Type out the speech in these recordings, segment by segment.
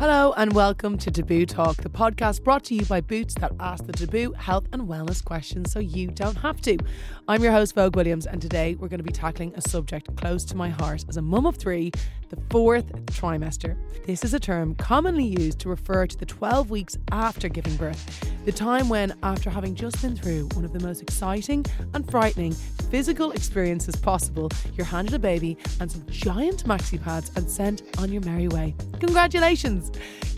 Hello and welcome to Taboo Talk, the podcast brought to you by Boots that ask the taboo health and wellness questions so you don't have to. I'm your host, Vogue Williams, and today we're going to be tackling a subject close to my heart as a mum of three the fourth trimester. This is a term commonly used to refer to the 12 weeks after giving birth, the time when, after having just been through one of the most exciting and frightening physical experiences possible, you're handed a baby and some giant maxi pads and sent on your merry way. Congratulations!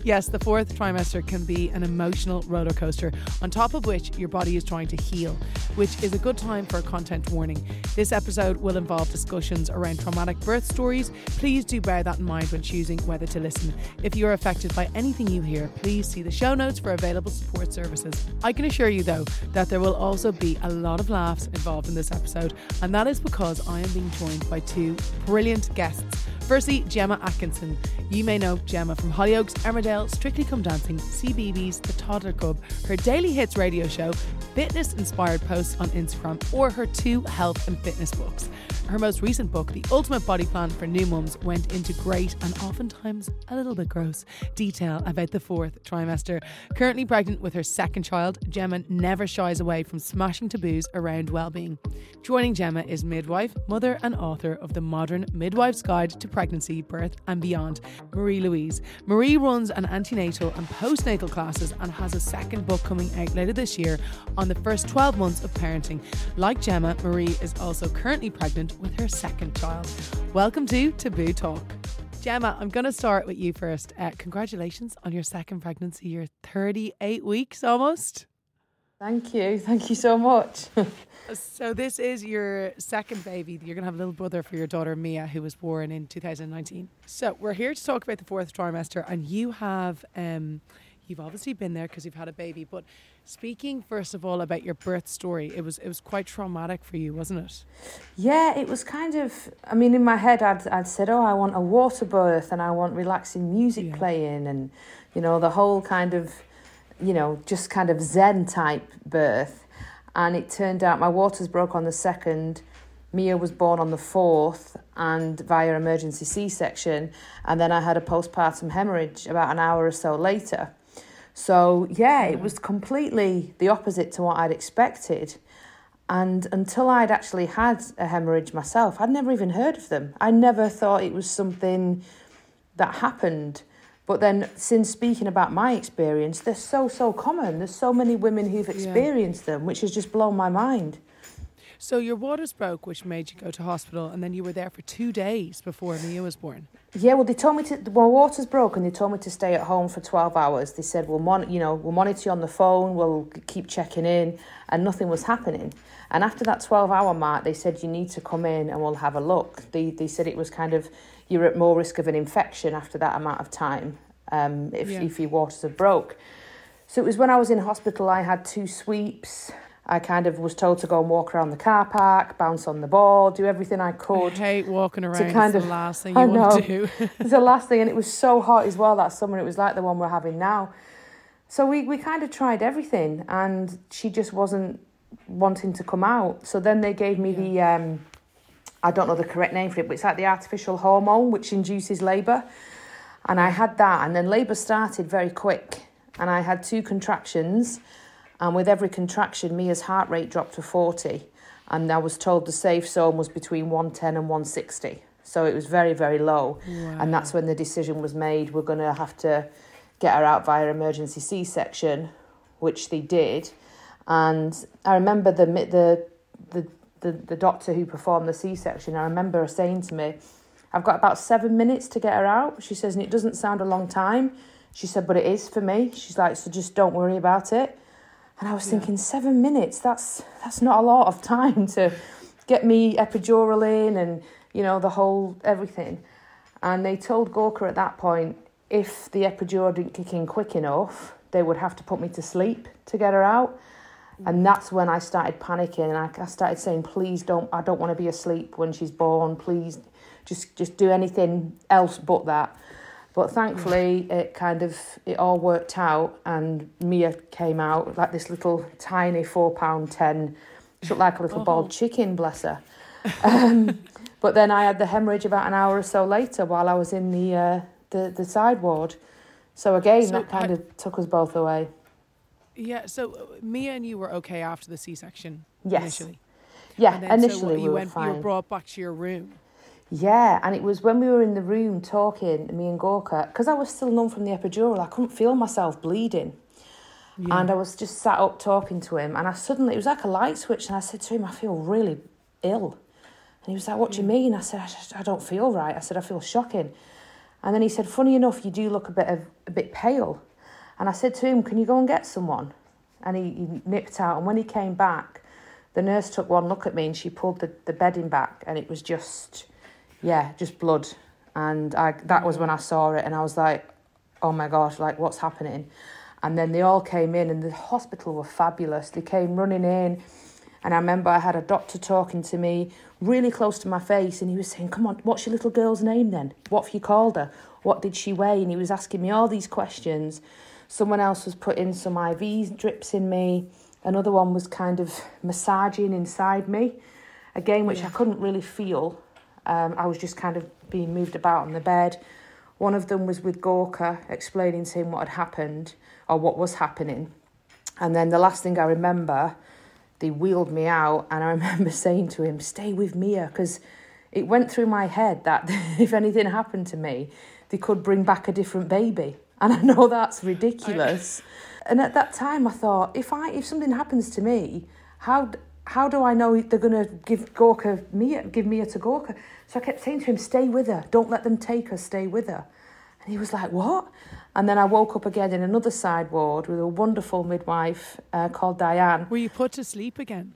Yes, the fourth trimester can be an emotional roller coaster, on top of which your body is trying to heal, which is a good time for a content warning. This episode will involve discussions around traumatic birth stories. Please do bear that in mind when choosing whether to listen. If you're affected by anything you hear, please see the show notes for available support services. I can assure you, though, that there will also be a lot of laughs involved in this episode, and that is because I am being joined by two brilliant guests. Firstly, Gemma Atkinson. You may know Gemma from Hollyoaks, Emmerdale, Strictly Come Dancing, CBeebies, The Toddler Club, her Daily Hits radio show, fitness inspired posts on Instagram, or her two health and fitness books. Her most recent book, The Ultimate Body Plan for New Mums, went into great and oftentimes a little bit gross detail about the fourth trimester. Currently pregnant with her second child, Gemma never shies away from smashing taboos around well-being. Joining Gemma is midwife, mother, and author of the Modern Midwife's Guide to Pregnancy, Birth, and Beyond, Marie Louise. Marie runs an antenatal and postnatal classes and has a second book coming out later this year on the first 12 months of parenting. Like Gemma, Marie is also currently pregnant with her second child. Welcome to Taboo Talk. Gemma, I'm going to start with you first. Uh, congratulations on your second pregnancy. You're 38 weeks almost. Thank you. Thank you so much. so, this is your second baby. You're going to have a little brother for your daughter, Mia, who was born in 2019. So, we're here to talk about the fourth trimester, and you have. Um, you've obviously been there because you've had a baby, but Speaking first of all about your birth story, it was it was quite traumatic for you, wasn't it? Yeah, it was kind of. I mean, in my head, I'd I'd said, "Oh, I want a water birth, and I want relaxing music yeah. playing, and you know the whole kind of, you know, just kind of Zen type birth." And it turned out my waters broke on the second. Mia was born on the fourth, and via emergency C section, and then I had a postpartum hemorrhage about an hour or so later. So, yeah, it was completely the opposite to what I'd expected. And until I'd actually had a hemorrhage myself, I'd never even heard of them. I never thought it was something that happened. But then, since speaking about my experience, they're so, so common. There's so many women who've experienced yeah. them, which has just blown my mind. So your waters broke, which made you go to hospital, and then you were there for two days before Mia was born. Yeah, well, they told me to. Well, waters broke, and they told me to stay at home for twelve hours. They said, "We'll mon- you know, we'll monitor you on the phone. We'll keep checking in," and nothing was happening. And after that twelve-hour mark, they said, "You need to come in, and we'll have a look." They they said it was kind of you're at more risk of an infection after that amount of time um, if yeah. if your waters have broke. So it was when I was in hospital. I had two sweeps. I kind of was told to go and walk around the car park, bounce on the ball, do everything I could. I hate walking around. To kind it's of, the last thing you I want know, to do. it's the last thing, and it was so hot as well that summer. It was like the one we're having now. So we, we kind of tried everything, and she just wasn't wanting to come out. So then they gave me yeah. the, um, I don't know the correct name for it, but it's like the artificial hormone which induces labour. And I had that, and then labour started very quick, and I had two contractions and with every contraction, Mia's heart rate dropped to 40. And I was told the safe zone was between 110 and 160. So it was very, very low. Wow. And that's when the decision was made we're going to have to get her out via emergency C section, which they did. And I remember the, the, the, the, the doctor who performed the C section, I remember her saying to me, I've got about seven minutes to get her out. She says, and it doesn't sound a long time. She said, but it is for me. She's like, so just don't worry about it. And I was yeah. thinking, seven minutes, that's that's not a lot of time to get me epidural in and, you know, the whole everything. And they told Gorka at that point, if the epidural didn't kick in quick enough, they would have to put me to sleep to get her out. And mm. that's when I started panicking and I, I started saying, please don't, I don't want to be asleep when she's born. Please just, just do anything else but that. But thankfully, it kind of it all worked out, and Mia came out like this little tiny four pound ten, she looked like a little oh. bald chicken, bless her. Um, but then I had the hemorrhage about an hour or so later while I was in the uh, the the side ward. So again, So that kind I- of took us both away. Yeah. So uh, Mia and you were okay after the C-section Yes. initially. Yeah, And then, so initially you we went. You were brought back to your room. Yeah, and it was when we were in the room talking, me and Gorka, because I was still numb from the epidural, I couldn't feel myself bleeding. Yeah. And I was just sat up talking to him, and I suddenly, it was like a light switch, and I said to him, I feel really ill. And he was like, What do you mm. mean? I said, I, just, I don't feel right. I said, I feel shocking. And then he said, Funny enough, you do look a bit of a bit pale. And I said to him, Can you go and get someone? And he, he nipped out, and when he came back, the nurse took one look at me and she pulled the, the bedding back, and it was just, yeah, just blood. And I that was mm. when I saw it, and I was like, oh my gosh, like what's happening? And then they all came in, and the hospital were fabulous. They came running in, and I remember I had a doctor talking to me really close to my face, and he was saying, Come on, what's your little girl's name then? What have you called her? What did she weigh? And he was asking me all these questions. Someone else was putting some IV drips in me. Another one was kind of massaging inside me, again, which I couldn't really feel. Um, I was just kind of being moved about on the bed. One of them was with Gorka, explaining to him what had happened or what was happening. And then the last thing I remember, they wheeled me out, and I remember saying to him, Stay with Mia, because it went through my head that if anything happened to me, they could bring back a different baby. And I know that's ridiculous. and at that time, I thought, if I if something happens to me, how how do I know they're going to give Gorka Mia, give Mia to Gorka? So I kept saying to him, stay with her. Don't let them take her. Stay with her. And he was like, what? And then I woke up again in another side ward with a wonderful midwife uh, called Diane. Were you put to sleep again?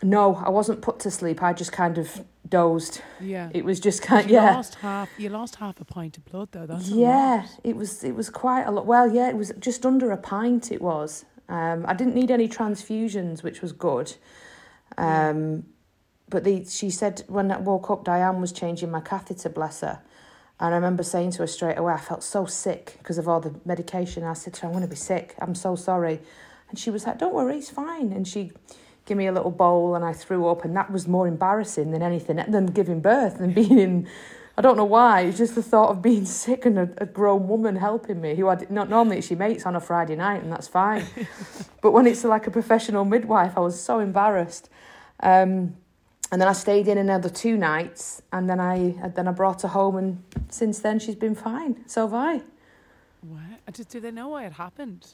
No, I wasn't put to sleep. I just kind of dozed. Yeah. It was just kind you yeah. lost half. You lost half a pint of blood though. That's yeah, it was it was quite a lot. Well, yeah, it was just under a pint. It was. Um, I didn't need any transfusions, which was good. Um, but the she said when I woke up, Diane was changing my catheter. Bless her. And I remember saying to her straight away, I felt so sick because of all the medication. I said to her, I'm going to be sick. I'm so sorry. And she was like, Don't worry, it's fine. And she gave me a little bowl and I threw up. And that was more embarrassing than anything, than giving birth and being in. I don't know why. It's just the thought of being sick and a, a grown woman helping me, who I did, not normally she mates on a Friday night, and that's fine. but when it's like a professional midwife, I was so embarrassed. Um, and then I stayed in another two nights, and then I then I brought her home, and since then she's been fine. So have I. What? Uh, do they know why it happened?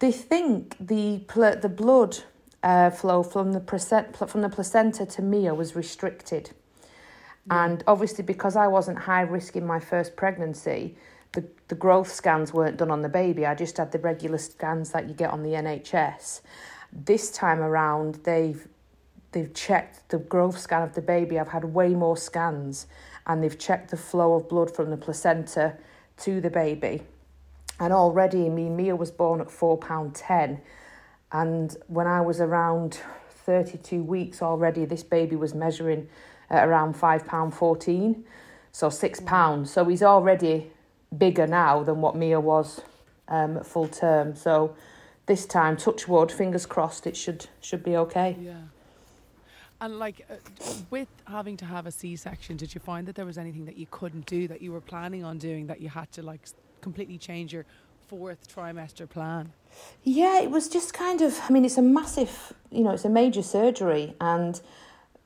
They think the pl- the blood uh, flow from the placent- from the placenta to Mia was restricted, and obviously because I wasn't high risk in my first pregnancy, the the growth scans weren't done on the baby. I just had the regular scans that you get on the NHS. This time around, they've they've checked the growth scan of the baby. I've had way more scans, and they've checked the flow of blood from the placenta to the baby. And already, me Mia was born at four pound ten, and when I was around thirty two weeks already, this baby was measuring at around five pound fourteen, so six pounds. So he's already bigger now than what Mia was um, at full term. So this time, touch wood, fingers crossed, it should should be okay. Yeah. And like, uh, with having to have a C-section, did you find that there was anything that you couldn't do that you were planning on doing that you had to like completely change your fourth trimester plan? Yeah, it was just kind of, I mean, it's a massive, you know, it's a major surgery. And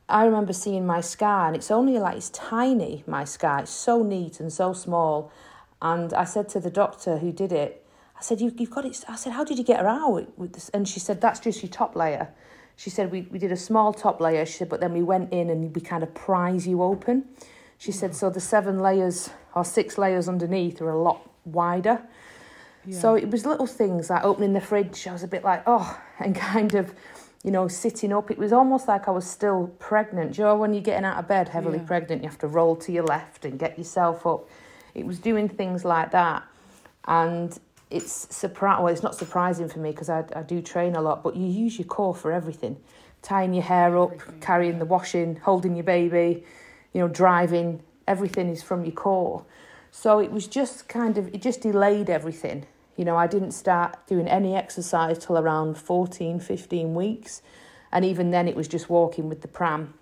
I remember seeing my scar, and it's only like, it's tiny, my scar. It's so neat and so small. And I said to the doctor who did it, I said, you, You've got it. I said, How did you get her out? And she said, That's just your top layer. She said, we, we did a small top layer, she said, but then we went in and we kind of prise you open. She said, So the seven layers or six layers underneath are a lot wider. So it was little things like opening the fridge. I was a bit like, oh, and kind of, you know, sitting up. It was almost like I was still pregnant. Do you know, when you're getting out of bed heavily Yeah. pregnant, you have to roll to your left and get yourself up. It was doing things like that. And it's surpri- well, it's not surprising for me because I, I do train a lot, but you use your core for everything. Tying your hair up, Everything, carrying the washing, holding your baby, you know, driving, everything is from your core. So it was just kind of, it just delayed everything. You know, I didn't start doing any exercise till around 14, 15 weeks. And even then, it was just walking with the pram.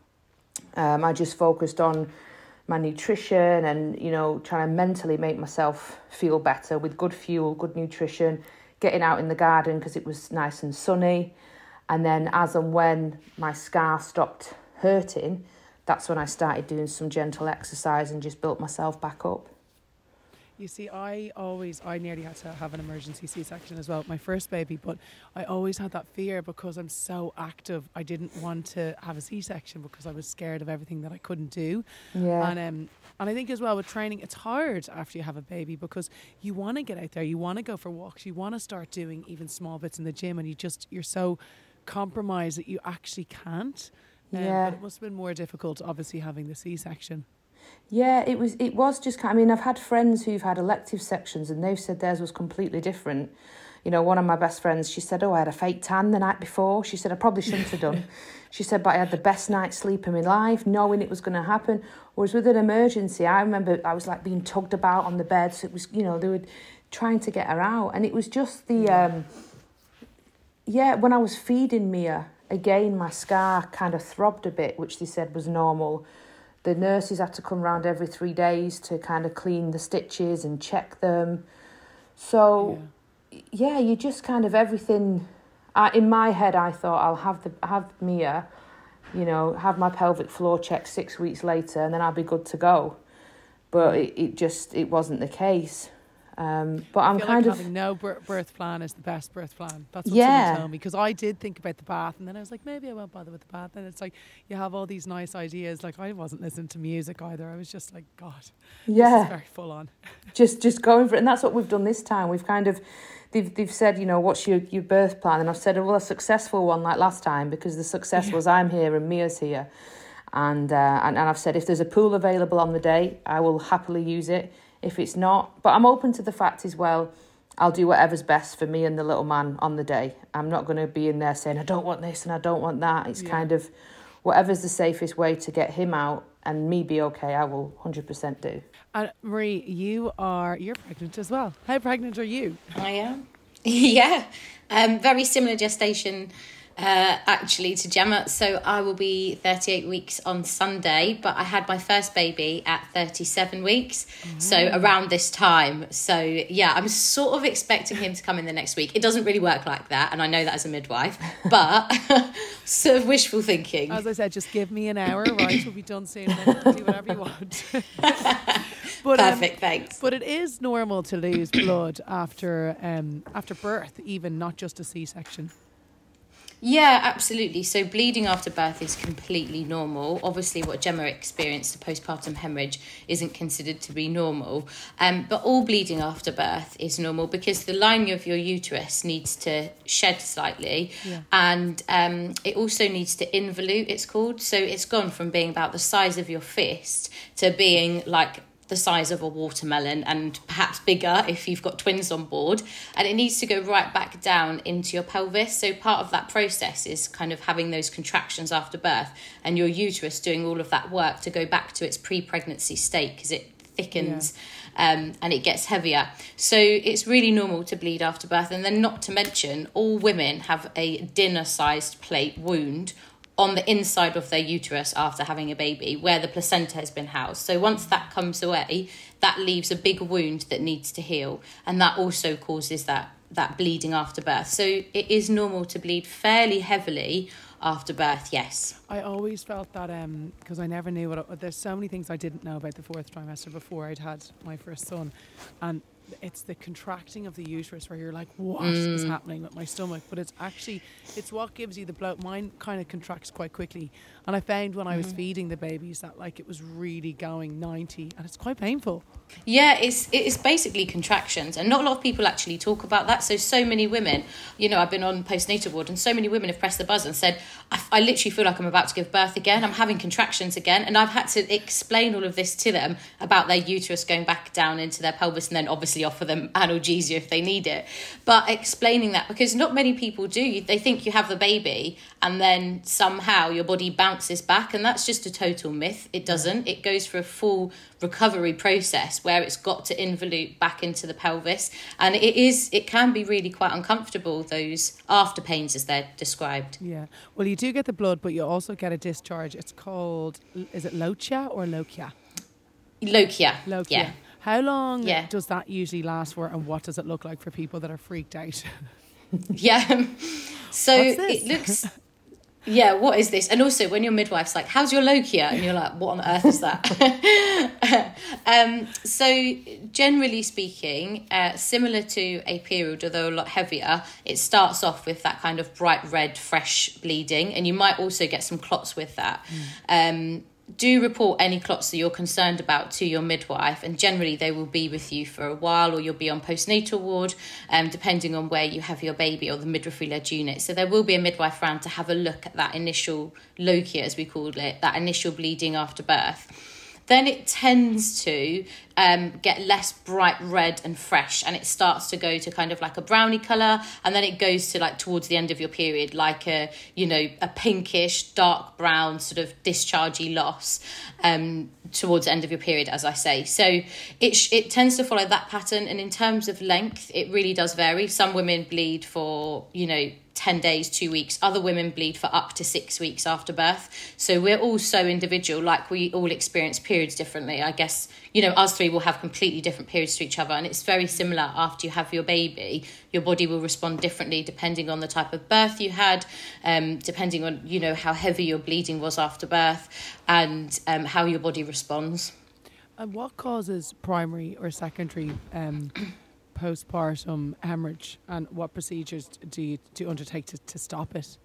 Um, I just focused on my nutrition and you know trying to mentally make myself feel better with good fuel good nutrition getting out in the garden because it was nice and sunny. And then as and when my scar stopped hurting that's when i started doing some gentle exercise and just built myself back up You see, I always, I nearly had to have an emergency C section as well, my first baby, but I always had that fear because I'm so active. I didn't want to have a C section because I was scared of everything that I couldn't do. yeah And um, and I think as well with training, it's hard after you have a baby because you want to get out there, you want to go for walks, you want to start doing even small bits in the gym, and you just you're so compromised that you actually can't. Um, Yeah. But it must have been more difficult, obviously, having the C section. Yeah, it was. It was just. kind I mean, I've had friends who've had elective sections, and they've said theirs was completely different. You know, one of my best friends, she said, "Oh, I had a fake tan the night before." She said, "I probably shouldn't have done." she said, "But I had the best night's sleep in my life, knowing it was going to happen." Whereas with an emergency, I remember I was like being tugged about on the bed. So it was, you know, they were trying to get her out, and it was just the. um Yeah, when I was feeding Mia, again, my scar kind of throbbed a bit, which they said was normal the nurses had to come round every three days to kind of clean the stitches and check them. So yeah, you just kind of everything. I, in my head, I thought I'll have the have Mia, you know, have my pelvic floor checked six weeks later, and then I'll be good to go. But it, it just it wasn't the case. Um, but I I'm feel kind like of no birth plan is the best birth plan. That's what Yeah. someone told me because I did think about the bath, and then I was like, maybe I won't bother with the bath. And it's like you have all these nice ideas. Like I wasn't listening to music either. I was just like, God, this yeah. is very full on. just just going for it and that's what we've done this time we've kind of they've, they've said you know what's your, your birth plan and i've said well a successful one like last time because the success was i'm here and mia's here and, uh, and and i've said if there's a pool available on the day i will happily use it if it's not but i'm open to the fact as well i'll do whatever's best for me and the little man on the day i'm not going to be in there saying i don't want this and i don't want that it's Yeah. kind of whatever's the safest way to get him out and me be okay i will 100% do And Marie, you are you're pregnant as well. How pregnant are you? I am. yeah. Um, very similar gestation uh, actually to Gemma. So I will be 38 weeks on Sunday, but I had my first baby at 37 weeks. So around this time. So yeah, I'm sort of expecting him to come in the next week. It doesn't really work like that. And I know that as a midwife, but sort of wishful thinking. As I said, just give me an hour, right? We'll be done soon. And then you can do whatever you want. but, um, Perfect, thanks. But it is normal to lose blood after um, after birth, even not just a C-section. Yeah, absolutely. So bleeding after birth is completely normal. Obviously, what Gemma experienced, the postpartum hemorrhage, isn't considered to be normal. Um, but all bleeding after birth is normal because the lining of your uterus needs to shed slightly, Yeah. and um, it also needs to involute. It's called. So it's gone from being about the size of your fist to being like the size of a watermelon and perhaps bigger if you've got twins on board. And it needs to go right back down into your pelvis. So part of that process is kind of having those contractions after birth and your uterus doing all of that work to go back to its pre pregnancy state because it thickens. Um, and it gets heavier. So it's really normal to bleed after birth. And then, not to mention, all women have a dinner sized plate wound on the inside of their uterus after having a baby where the placenta has been housed. So once that comes away, that leaves a big wound that needs to heal and that also causes that that bleeding after birth. So it is normal to bleed fairly heavily after birth, yes. I always felt that um, because I never knew what. There's so many things I didn't know about the fourth trimester before I'd had my first son, and it's the contracting of the uterus where you're like, what is mm. happening with my stomach? But it's actually it's what gives you the bloat. Mine kind of contracts quite quickly, and I found when I was mm-hmm. feeding the babies that like it was really going ninety, and it's quite painful. Yeah, it's it's basically contractions, and not a lot of people actually talk about that. So so many women, you know, I've been on postnatal ward, and so many women have pressed the buzzer and said, I, I literally feel like I'm about to give birth again. I'm having contractions again, and I've had to explain all of this to them about their uterus going back down into their pelvis, and then obviously offer them analgesia if they need it. But explaining that because not many people do. They think you have the baby, and then somehow your body bounces back, and that's just a total myth. It doesn't. It goes for a full recovery process where it's got to involute back into the pelvis and it is it can be really quite uncomfortable those after pains as they're described Yeah. Well, you do get the blood, but you also get a discharge. It's called is it lochia or lochia? lochia Lokia. Yeah. How long Yeah. does that usually last for, and what does it look like for people that are freaked out? Yeah. So it looks. Yeah, what is this? And also, when your midwife's like, "How's your lochia? and you're like, "What on earth is that?" um, so, generally speaking, uh, similar to a period, although a lot heavier, it starts off with that kind of bright red, fresh bleeding, and you might also get some clots with that. Um, do report any clots that you're concerned about to your midwife, and generally they will be with you for a while, or you'll be on postnatal ward, um, depending on where you have your baby or the midwifery led unit. So there will be a midwife round to have a look at that initial lochia, as we called it, that initial bleeding after birth. Then it tends to um, get less bright red and fresh, and it starts to go to kind of like a brownie color, and then it goes to like towards the end of your period, like a you know a pinkish dark brown sort of dischargey loss um, towards the end of your period, as I say. So it sh- it tends to follow that pattern, and in terms of length, it really does vary. Some women bleed for you know 10 days, two weeks. Other women bleed for up to six weeks after birth. So we're all so individual, like we all experience periods differently. I guess, you know, us three will have completely different periods to each other. And it's very similar after you have your baby. Your body will respond differently depending on the type of birth you had, um, depending on, you know, how heavy your bleeding was after birth and um, how your body responds. and what causes primary or secondary um, postpartum hemorrhage, and what procedures do you do undertake to, to stop it?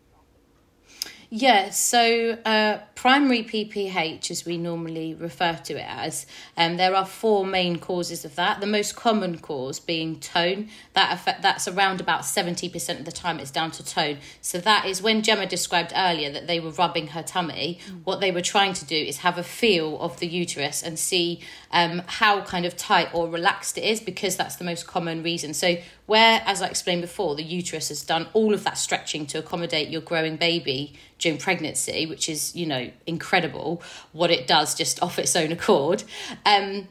Yeah, so uh, primary PPH, as we normally refer to it as, um, there are four main causes of that. The most common cause being tone. That affect, that's around about seventy percent of the time. It's down to tone. So that is when Gemma described earlier that they were rubbing her tummy. What they were trying to do is have a feel of the uterus and see um, how kind of tight or relaxed it is, because that's the most common reason. So where, as I explained before, the uterus has done all of that stretching to accommodate your growing baby during pregnancy, which is, you know, incredible what it does just off its own accord. Um,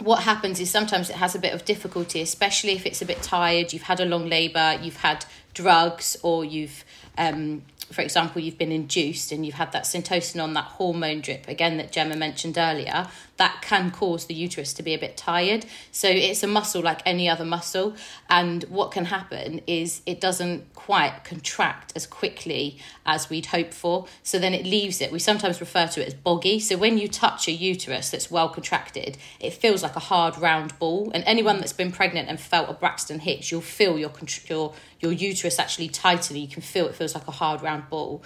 what happens is sometimes it has a bit of difficulty, especially if it's a bit tired, you've had a long labour, you've had drugs, or you've, um, for example, you've been induced and you've had that syntocinon that hormone drip, again, that Gemma mentioned earlier, that can cause the uterus to be a bit tired. So it's a muscle like any other muscle. And what can happen is it doesn't quite contract as quickly as we'd hope for. So then it leaves it. We sometimes refer to it as boggy. So when you touch a uterus that's well contracted, it feels like a hard round ball. And anyone that's been pregnant and felt a Braxton Hicks, you'll feel your your your uterus actually tighten. You can feel it feels like a hard round ball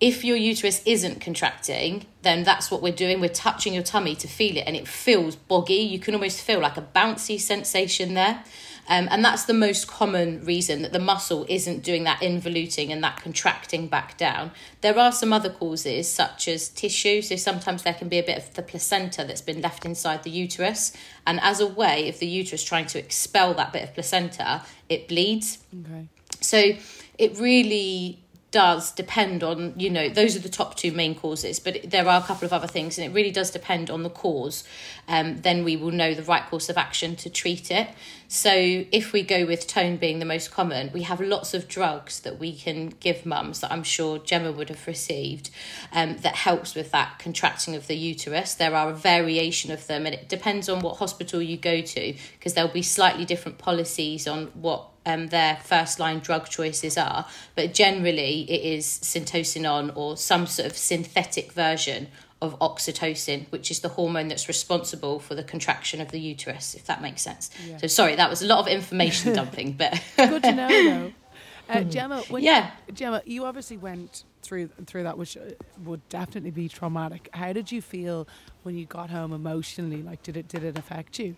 if your uterus isn't contracting, then that's what we're doing. We're touching your tummy to feel it, and it feels boggy. You can almost feel like a bouncy sensation there. Um, and that's the most common reason that the muscle isn't doing that involuting and that contracting back down. There are some other causes, such as tissue. So sometimes there can be a bit of the placenta that's been left inside the uterus. And as a way of the uterus trying to expel that bit of placenta, it bleeds. Okay. So it really does depend on you know those are the top two main causes but there are a couple of other things and it really does depend on the cause. Um, then we will know the right course of action to treat it. So if we go with tone being the most common we have lots of drugs that we can give mums that i'm sure gemma would have received um, that helps with that contracting of the uterus. There are a variation of them and it depends on what hospital you go to because there'll be slightly different policies on what um, their first line drug choices are, but generally it is syntocinon or some sort of synthetic version of oxytocin, which is the hormone that's responsible for the contraction of the uterus, if that makes sense. Yeah. So, sorry, that was a lot of information dumping, but Good to know, though. Uh, Gemma, when Yeah. you, Gemma, you obviously went through through that, which uh, would definitely be traumatic. How did you feel when you got home emotionally? Like, did it did it affect you?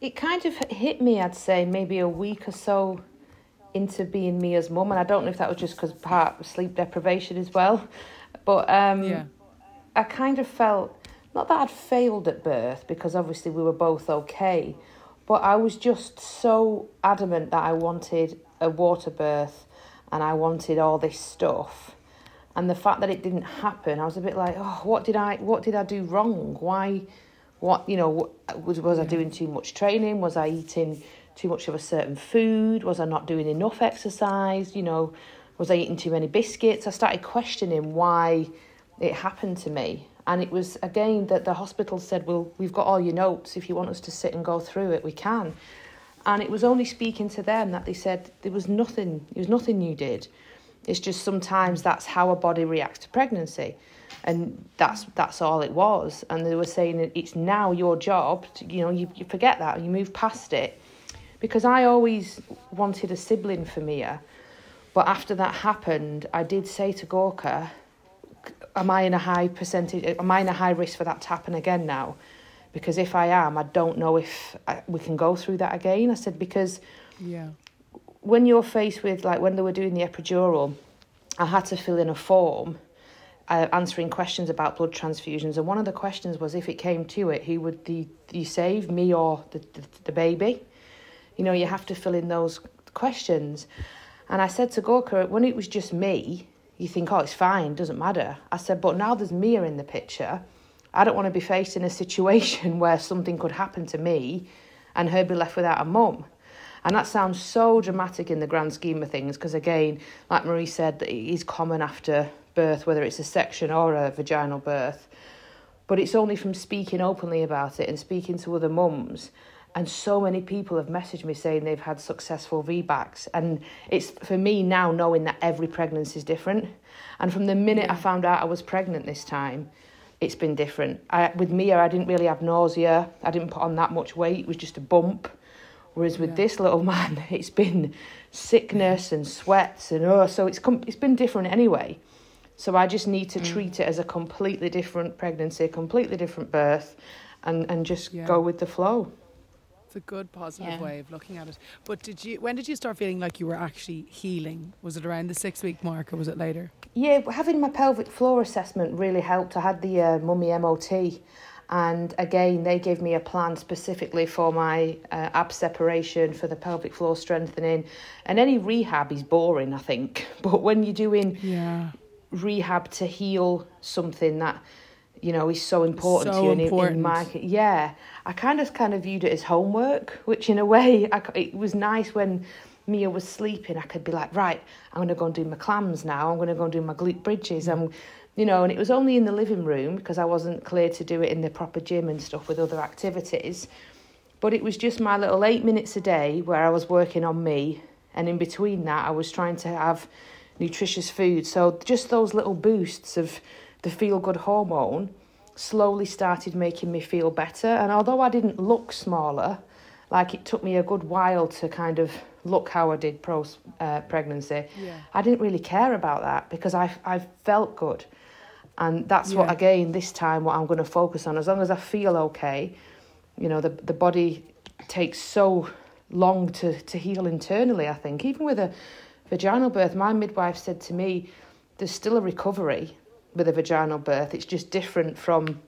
It kind of hit me, I'd say, maybe a week or so into being Mia's mum, and I don't know if that was just because part of sleep deprivation as well, but um, Yeah. I kind of felt not that I'd failed at birth because obviously we were both okay, but I was just so adamant that I wanted a water birth and I wanted all this stuff. And the fact that it didn't happen, I was a bit like, oh, what did I what did I do wrong? Why what you know was was I doing too much training? Was I eating too much of a certain food? Was I not doing enough exercise? You know, was I eating too many biscuits? I started questioning why it happened to me And it was again that the hospital said, Well, we've got all your notes. If you want us to sit and go through it, we can. And it was only speaking to them that they said there was nothing, there was nothing you did. It's just sometimes that's how a body reacts to pregnancy. And that's that's all it was. And they were saying it's now your job. To, you know, you, you forget that, you move past it. Because I always wanted a sibling for Mia. But after that happened, I did say to Gorka, am I in a high percentage, am I in a high risk for that to happen again now? Because if I am, I don't know if I, we can go through that again. I said, because Yeah. when you're faced with, like when they were doing the epidural, I had to fill in a form uh, answering questions about blood transfusions. And one of the questions was if it came to it, who would the, you save, me or the, the, the baby? You know, you have to fill in those questions. And I said to Gorka, when it was just me, you think, oh, it's fine, doesn't matter. I said, but now there's Mia in the picture. I don't want to be faced in a situation where something could happen to me and her be left without a mum. And that sounds so dramatic in the grand scheme of things because, again, like Marie said, that it is common after birth, whether it's a section or a vaginal birth. But it's only from speaking openly about it and speaking to other mums. And so many people have messaged me saying they've had successful VBACs. And it's for me now knowing that every pregnancy is different. And from the minute I found out I was pregnant this time, it's been different. I, with Mia, I didn't really have nausea. I didn't put on that much weight. It was just a bump. Whereas with Yeah. this little man, it's been sickness and sweats and oh, so it's com- it's been different anyway. So I just need to treat it as a completely different pregnancy, a completely different birth, and and just Yeah. go with the flow. It's a good positive Yeah. way of looking at it. But did you when did you start feeling like you were actually healing? Was it around the six week mark or was it later? Yeah, having my pelvic floor assessment really helped. I had the uh, mummy MOT, and again, they gave me a plan specifically for my uh, ab separation, for the pelvic floor strengthening. And any rehab is boring, I think. But when you're doing Yeah. Rehab to heal something that you know is so important So to you and in- important. in my yeah. I kind of kind of viewed it as homework which in a way I, it was nice when mia was sleeping. I could be like right i'm going to go and do my clams now. I'm going to go and do my glute bridges. I'm you know and it was only in the living room because i wasn't clear to do it in the proper gym and stuff with other activities. But it was just my little eight minutes a day where i was working on me. And in between that i was trying to have nutritious food. So just those little boosts of the feel good hormone slowly started making me feel better. And although I didn't look smaller, like it took me a good while to kind of look how I did pro uh, pregnancy, Yeah. I didn't really care about that because I I felt good. And that's what Yeah. again this time what I'm going to focus on. As long as I feel okay, you know, the the body takes so long to to heal internally, I think. Even with a vaginal birth, my midwife said to me, there's still a recovery with a vaginal birth. It's just different from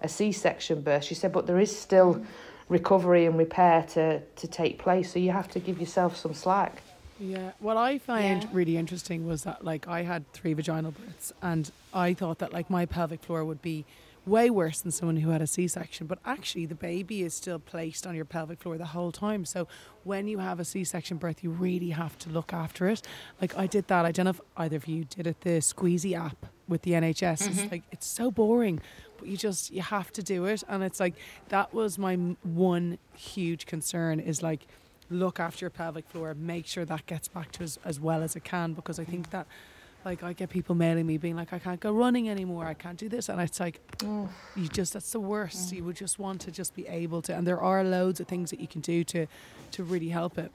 a C-section birth. She said, but there is still recovery and repair to, to take place. So you have to give yourself some slack. Yeah. What I find Yeah. really interesting was that like I had three vaginal births and I thought that like my pelvic floor would be way worse than someone who had a C-section, but actually the baby is still placed on your pelvic floor the whole time. So when you have a C-section birth, you really have to look after it. Like I did that. I don't know if either of you did it. The Squeezy app with the NHS. It's mm-hmm. like it's so boring, but you just you have to do it. And it's like that was my one huge concern is like look after your pelvic floor, make sure that gets back to as, as well as it can because I think mm. that like I get people mailing me being like I can't go running anymore, I can't do this and it's like you just that's the worst. Mm. You would just want to just be able to and there are loads of things that you can do to to really help it.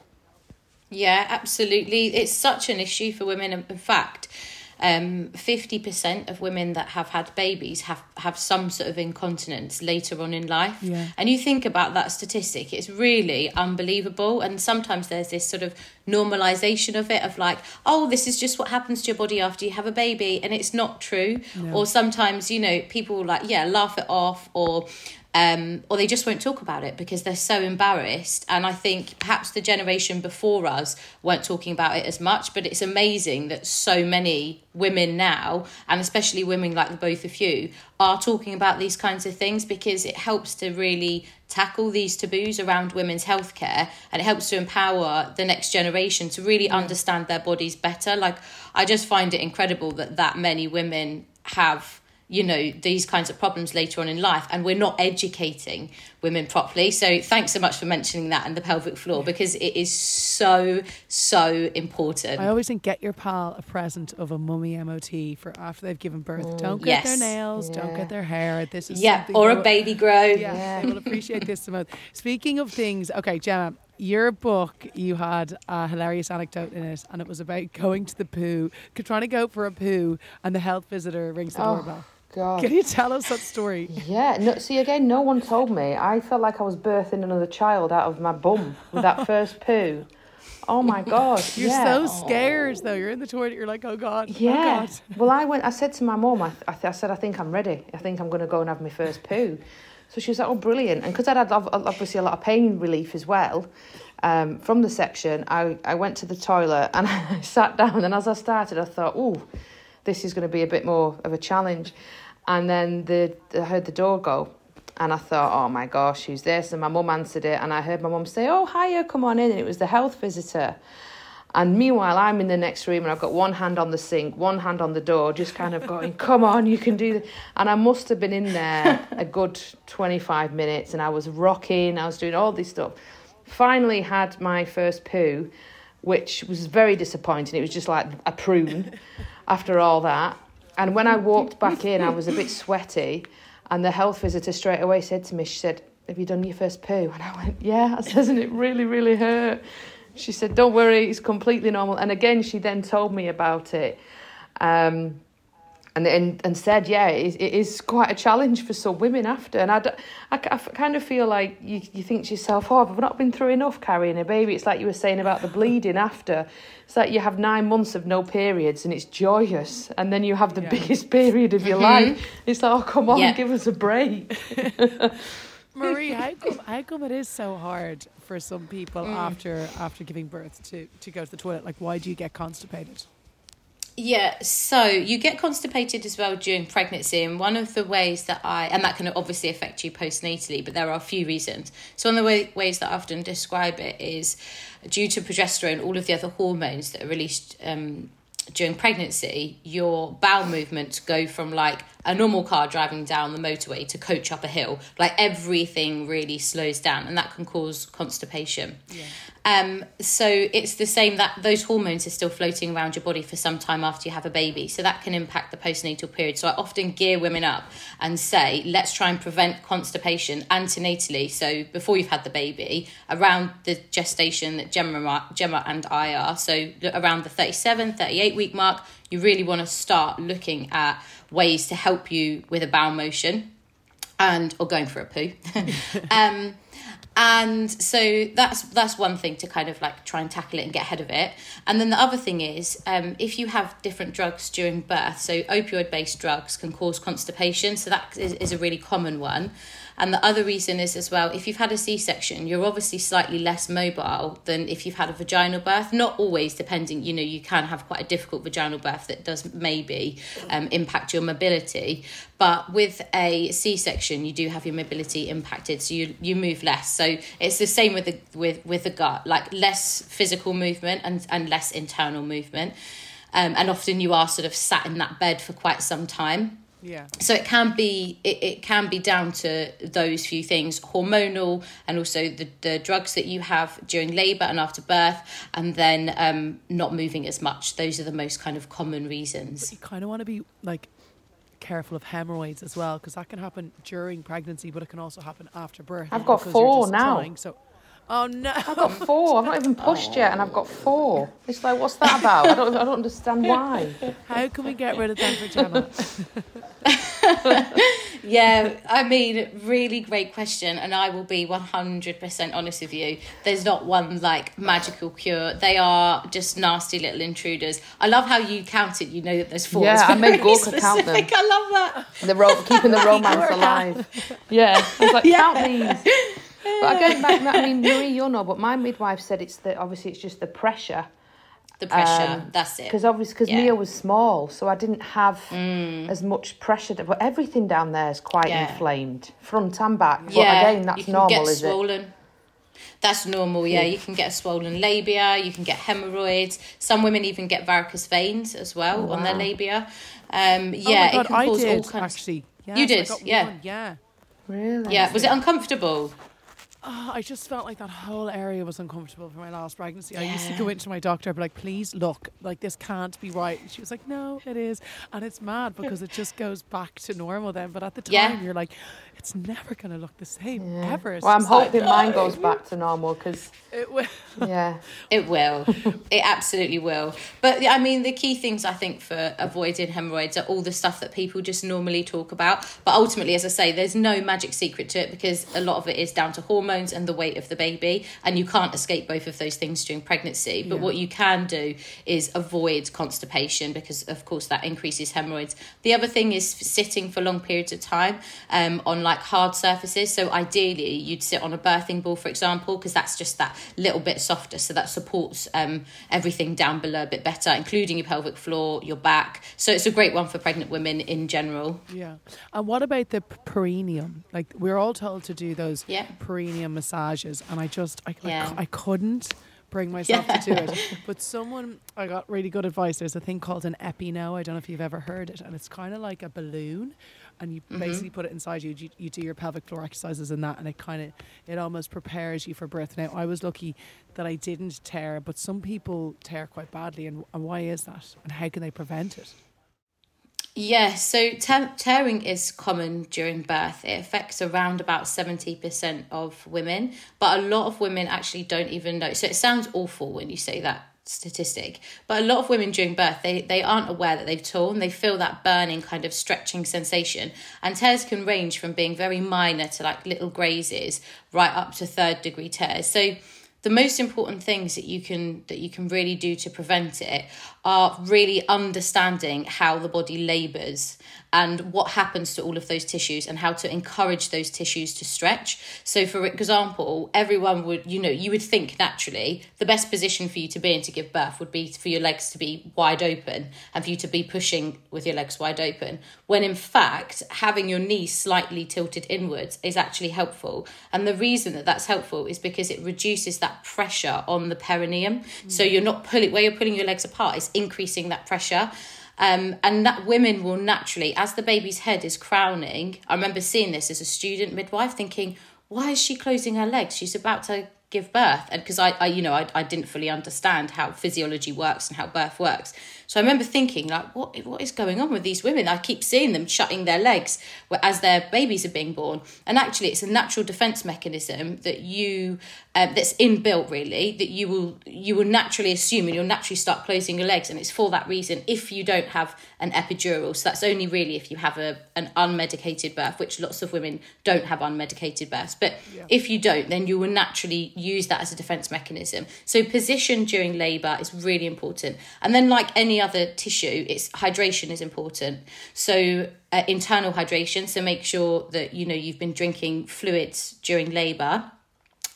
Yeah, absolutely. It's such an issue for women. In in fact, um, 50% of women that have had babies have, have some sort of incontinence later on in life. Yeah. And you think about that statistic, it's really unbelievable. And sometimes there's this sort of normalization of it of like, oh, this is just what happens to your body after you have a baby. And it's not true. No. Or sometimes, you know, people like, yeah, laugh it off or um, or they just won't talk about it because they're so embarrassed. And I think perhaps the generation before us weren't talking about it as much, but it's amazing that so many women now, and especially women like the both of you, are talking about these kinds of things because it helps to really tackle these taboos around women's healthcare and it helps to empower the next generation to really understand their bodies better. Like, I just find it incredible that that many women have you know these kinds of problems later on in life and we're not educating women properly so thanks so much for mentioning that and the pelvic floor because it is so so important I always think get your pal a present of a mummy MOT for after they've given birth. don't cut Yes. their nails, don't Yeah. cut their hair. This is yeah something or a baby grow Yeah, Yeah. they will appreciate this the most. Speaking of things, okay, Gemma, your book, you had a hilarious anecdote in it, and it was about going to the poo, trying to go for a poo, and the health visitor rings the Oh, doorbell. God. Can you tell us that story? Yeah, no, see again, no one told me. I felt like I was birthing another child out of my bum with that first poo. Oh my god! You're yeah. so scared, though. You're in the toilet. You're like, oh god, Yeah. oh god. Well, I went. I said to my mum, I, I, th- I said, I think I'm ready. I think I'm going to go and have my first poo. So she was like, oh, brilliant. And because I'd had obviously a lot of pain relief as well um, from the section, I, I went to the toilet and I sat down. And as I started, I thought, oh, this is going to be a bit more of a challenge. And then the I heard the door go. And I thought, oh my gosh, who's this? And my mum answered it. And I heard my mum say, oh, hiya, come on in. And it was the health visitor. And meanwhile, I'm in the next room and I've got one hand on the sink, one hand on the door, just kind of going, come on, you can do this. And I must have been in there a good 25 minutes and I was rocking, I was doing all this stuff. Finally, had my first poo, which was very disappointing. It was just like a prune after all that. And when I walked back in, I was a bit sweaty. And the health visitor straight away said to me, she said, Have you done your first poo? And I went, Yeah. I says, and it really, really hurt. She said, Don't worry, it's completely normal. And again, she then told me about it. Um, and, and, and said, yeah, it is, it is quite a challenge for some women after. And I, I kind of feel like you, you think to yourself, oh, I've I not been through enough carrying a baby? It's like you were saying about the bleeding after. It's like you have nine months of no periods and it's joyous. And then you have the Yeah. biggest period of your mm-hmm. life. It's like, oh, come on, Yeah. give us a break. Marie, how come, how come it is so hard for some people mm. after after giving birth to, to go to the toilet? Like, why do you get constipated? Yeah, so you get constipated as well during pregnancy, and one of the ways that I, and that can obviously affect you postnatally, but there are a few reasons. So, one of the way, ways that I often describe it is due to progesterone, all of the other hormones that are released um, during pregnancy, your bowel movements go from like a normal car driving down the motorway to coach up a hill. Like everything really slows down, and that can cause constipation. Yeah. Um, so it's the same that those hormones are still floating around your body for some time after you have a baby. So that can impact the postnatal period. So I often gear women up and say, let's try and prevent constipation antenatally. So before you've had the baby, around the gestation that Gemma, Gemma and I are, so around the 37, 38 week mark, you really want to start looking at ways to help you with a bowel motion and or going for a poo. um, and so that's that's one thing to kind of like try and tackle it and get ahead of it. And then the other thing is, um, if you have different drugs during birth, so opioid based drugs can cause constipation. So that is, is a really common one. And the other reason is as well, if you've had a C section, you're obviously slightly less mobile than if you've had a vaginal birth. Not always, depending, you know, you can have quite a difficult vaginal birth that does maybe um, impact your mobility. But with a C section, you do have your mobility impacted, so you you move less. So it's the same with the with with the gut, like less physical movement and and less internal movement. Um, and often you are sort of sat in that bed for quite some time Yeah. so it can be it, it can be down to those few things hormonal and also the, the drugs that you have during labor and after birth and then um not moving as much those are the most kind of common reasons You kind of want to be like careful of hemorrhoids as well because that can happen during pregnancy, but it can also happen after birth. I've got four now. dying, so, oh no. I've got four. I've not even pushed yet, and I've got four. It's like, what's that about? I don't, I don't understand why. How can we get rid of them for Gemma? yeah i mean really great question and i will be 100% honest with you there's not one like magical cure they are just nasty little intruders i love how you counted you know that there's four Yeah, I made very Gorka count them. i love that The ro- keeping the romance alive. Yeah, I was like, count these. But going back, I mean, Marie, you'll know, but my midwife said it's the obviously it's just the pressure the pressure Um, that's it because obviously because Yeah. Mia was small, so I didn't have as much pressure. To, but everything down there is quite Yeah. inflamed, front and back. But yeah again, you that's can normal, get is it? That's normal, yeah. You can get a swollen labia, you can get hemorrhoids. Some women even get varicose veins as well Oh, on their labia. Um, Oh yeah, my God, it can I cause did all kinds. actually. Yes, You did, yeah. one, yeah. Really? Yeah, was it uncomfortable? Oh, I just felt like that whole area was uncomfortable for my last pregnancy. I used to go into my doctor, but like, please look, like this can't be right. She was like, no, it is, and it's mad because it just goes back to normal then. But at the time, Yeah. you're like, it's never going to look the same Yeah. ever. It's Well, I'm just like, hoping mine goes back to normal because, it will. yeah. It will. it absolutely will. But I mean, the key things I think for avoiding hemorrhoids are all the stuff that people just normally talk about. But ultimately, as I say, there's no magic secret to it because a lot of it is down to hormones and the weight of the baby. And you can't escape both of those things during pregnancy. But Yeah. what you can do is avoid constipation because, of course, that increases hemorrhoids. The other thing is sitting for long periods of time um, on like hard surfaces. So ideally, you'd sit on a birthing ball, for example, because that's just that little bit softer. So that supports um, everything down below a bit better, including your pelvic floor, your back. So it's a great one for pregnant women in general. Yeah. And what about the perineum? Like we're all told to do those Yeah. perineum massages, and I just I, I Yeah. cou- I couldn't bring myself to do it. But someone I got really good advice. There's a thing called an Epi-No. I don't know if you've ever heard it, and it's kind of like a balloon. And you Mm-hmm. basically put it inside you. you. You do your pelvic floor exercises and that, and it kind of it almost prepares you for birth. Now I was lucky that I didn't tear, but some people tear quite badly, and, and why is that? And how can they prevent it? Yeah, so te- tearing is common during birth. It affects around about 70% of women, but a lot of women actually don't even know. So it sounds awful when you say that statistic, but a lot of women during birth, they, they aren't aware that they've torn. They feel that burning kind of stretching sensation. And tears can range from being very minor to like little grazes right up to third degree tears. So the most important things that you can that you can really do to prevent it are really understanding how the body labors and what happens to all of those tissues and how to encourage those tissues to stretch. So for example everyone would you know you would think naturally the best position for you to be in to give birth would be for your legs to be wide open and for you to be pushing with your legs wide open when in fact having your knees slightly tilted inwards is actually helpful. And the reason that that's helpful is because it reduces that pressure on the perineum. So you're not pulling where you're pulling your legs apart it's increasing that pressure um, and that women will naturally, as the baby's head is crowning. I remember seeing this as a student midwife, thinking, "Why is she closing her legs? She's about to give birth." And because I, I, you know, I, I didn't fully understand how physiology works and how birth works, so I remember thinking, like, what, what is going on with these women? I keep seeing them shutting their legs as their babies are being born, and actually, it's a natural defense mechanism that you, um, that's inbuilt, really, that you will you will naturally assume, and you'll naturally start closing your legs, and it's for that reason. If you don't have an epidural, so that's only really if you have a an unmedicated birth, which lots of women don't have unmedicated births, but if you don't, then you will naturally use that as a defense mechanism. So position during labour is really important, and then like any other tissue, it's hydration is important. So uh, internal hydration. So make sure that you know you've been drinking fluids during labour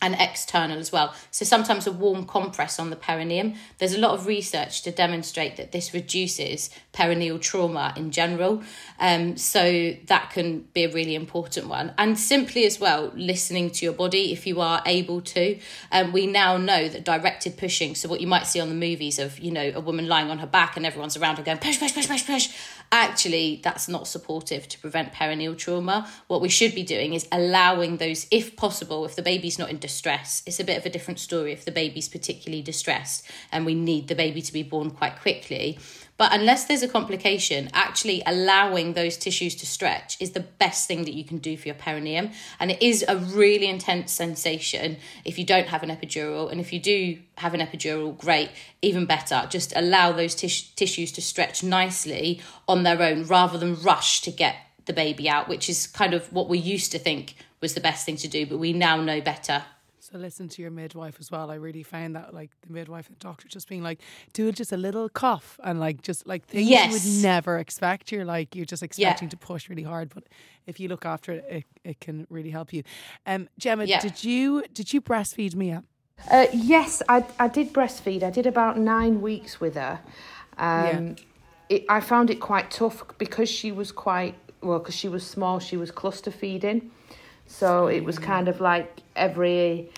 and external as well. So sometimes a warm compress on the perineum. There's a lot of research to demonstrate that this reduces perineal trauma in general. Um, so that can be a really important one. And simply as well, listening to your body if you are able to. Um, we now know that directed pushing, so what you might see on the movies of, you know, a woman lying on her back and everyone's around her going push, push, push, push, push. Actually, that's not supportive to prevent perineal trauma. What we should be doing is allowing those, if possible, if the baby's not in distress. It's a bit of a different story if the baby's particularly distressed and we need the baby to be born quite quickly. But unless there's a complication, actually allowing those tissues to stretch is the best thing that you can do for your perineum. And it is a really intense sensation if you don't have an epidural. And if you do have an epidural, great, even better. Just allow those tis- tissues to stretch nicely on their own rather than rush to get the baby out, which is kind of what we used to think was the best thing to do, but we now know better. So listen to your midwife as well. I really found that like the midwife and doctor just being like, do it just a little cough and like just like things you would never expect. You're like you're just expecting to push really hard, but if you look after it, it, it can really help you. Um, Gemma, Yeah. did you did you breastfeed Mia? Uh, yes, I, I did breastfeed. I did about nine weeks with her. Um, it, I found it quite tough because she was quite, well, because she was small, she was cluster feeding. So it was kind of like every,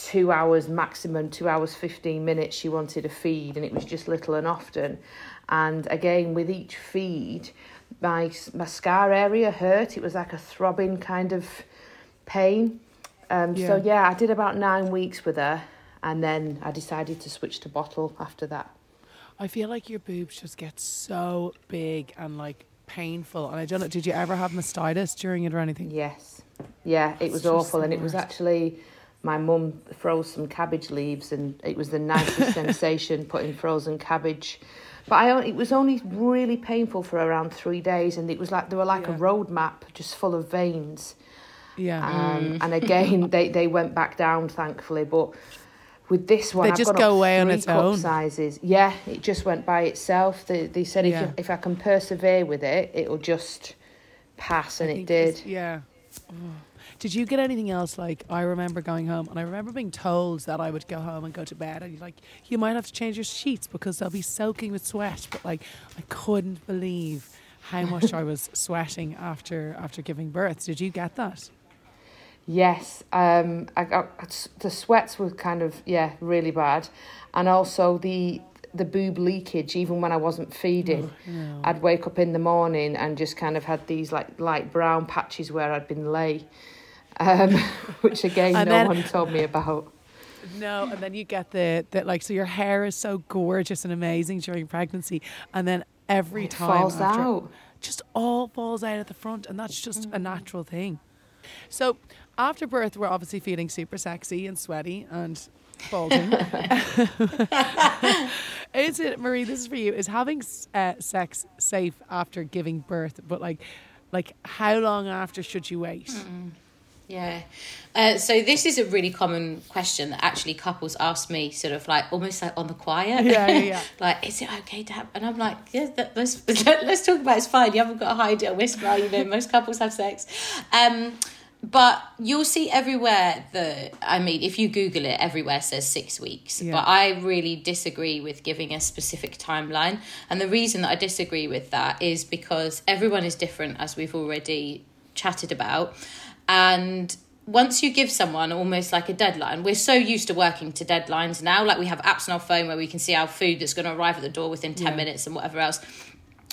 two hours maximum, two hours, 15 minutes she wanted a feed, and it was just little and often. And again, with each feed, my, my scar area hurt. It was like a throbbing kind of pain. Um, Yeah. So, yeah, I did about nine weeks with her, and then I decided to switch to bottle after that. I feel like your boobs just get so big and like painful. And I don't know, did you ever have mastitis during it or anything? Yes. Yeah, it was awful. And it was actually my mum froze some cabbage leaves, and it was the nicest sensation putting frozen cabbage. But I it was only really painful for around three days, and it was like they were like a road map just full of veins. Yeah. Um, And again, they, they went back down, thankfully. But with this one, They I've just go away on its own. sizes. Yeah, it just went by itself. They, they said if, Yeah. you, if I can persevere with it, it'll just pass, and I it did. Yeah. Oh. Did you get anything else? Like I remember going home, and I remember being told that I would go home and go to bed, and you're like, you might have to change your sheets because they'll be soaking with sweat. But like, I couldn't believe how much I was sweating after after giving birth. Did you get that? Yes, um, I got the sweats were kind of yeah really bad, and also the the boob leakage. Even when I wasn't feeding, No. I'd wake up in the morning and just kind of had these like light brown patches where I'd been lay, um, which again And no then- one told me about. No, and then you get the that like so your hair is so gorgeous and amazing during pregnancy, and then every It time falls after, out. just all falls out at the front, and that's just Mm. a natural thing. So after birth, we're obviously feeling super sexy and sweaty and balding. is it Marie? This is for you. Is having uh, sex safe after giving birth? But like, like how long after should you wait? Yeah. Uh, so this is a really common question that actually couples ask me, sort of like almost like on the quiet. Yeah, yeah, yeah. like, is it okay to have? And I'm like, yeah, that, let's let's talk about. It. It's fine. You haven't got to hide it or whisper. You know, most couples have sex. Um, but you'll see everywhere that I mean, if you Google it, everywhere says six weeks. Yeah. But I really disagree with giving a specific timeline, and the reason that I disagree with that is because everyone is different, as we've already chatted about, and once you give someone almost like a deadline, we're so used to working to deadlines now. Like we have apps on our phone where we can see our food that's going to arrive at the door within 10 Yeah. minutes and whatever else.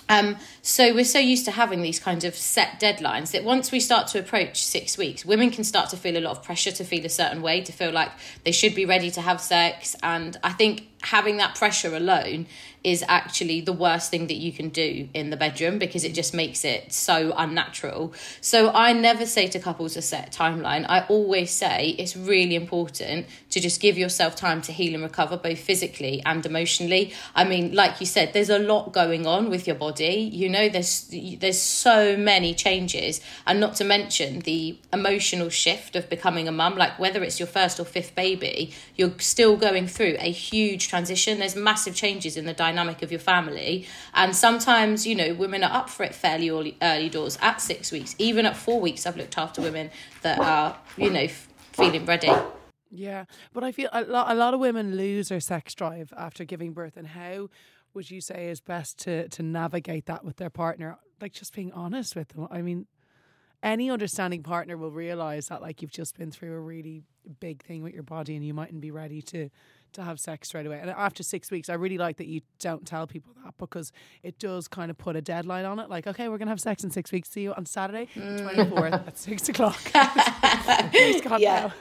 Um, so we're so used to having these kinds of set deadlines that once we start to approach six weeks, women can start to feel a lot of pressure to feel a certain way, to feel like they should be ready to have sex. And I think having that pressure alone is actually the worst thing that you can do in the bedroom because it just makes it so unnatural. So I never say to couples a set timeline. I always say it's really important to just give yourself time to heal and recover both physically and emotionally. I mean, like you said, there's a lot going on with your body. You know, there's there's so many changes and not to mention the emotional shift of becoming a mum like whether it's your first or fifth baby, you're still going through a huge transition. There's massive changes in the dynamic of your family. And sometimes, you know, women are up for it fairly early, early doors at six weeks. Even at four weeks, I've looked after women that are, you know, f- feeling ready. Yeah, but I feel a lot, a lot of women lose their sex drive after giving birth. And how would you say is best to to navigate that with their partner? Like just being honest with them. I mean, any understanding partner will realize that like you've just been through a really big thing with your body and you mightn't be ready to to have sex straight away. And after six weeks, I really like that you don't tell people that because it does kind of put a deadline on it. Like, okay, we're gonna have sex in six weeks. See you on Saturday, mm. twenty fourth at six o'clock. Yeah.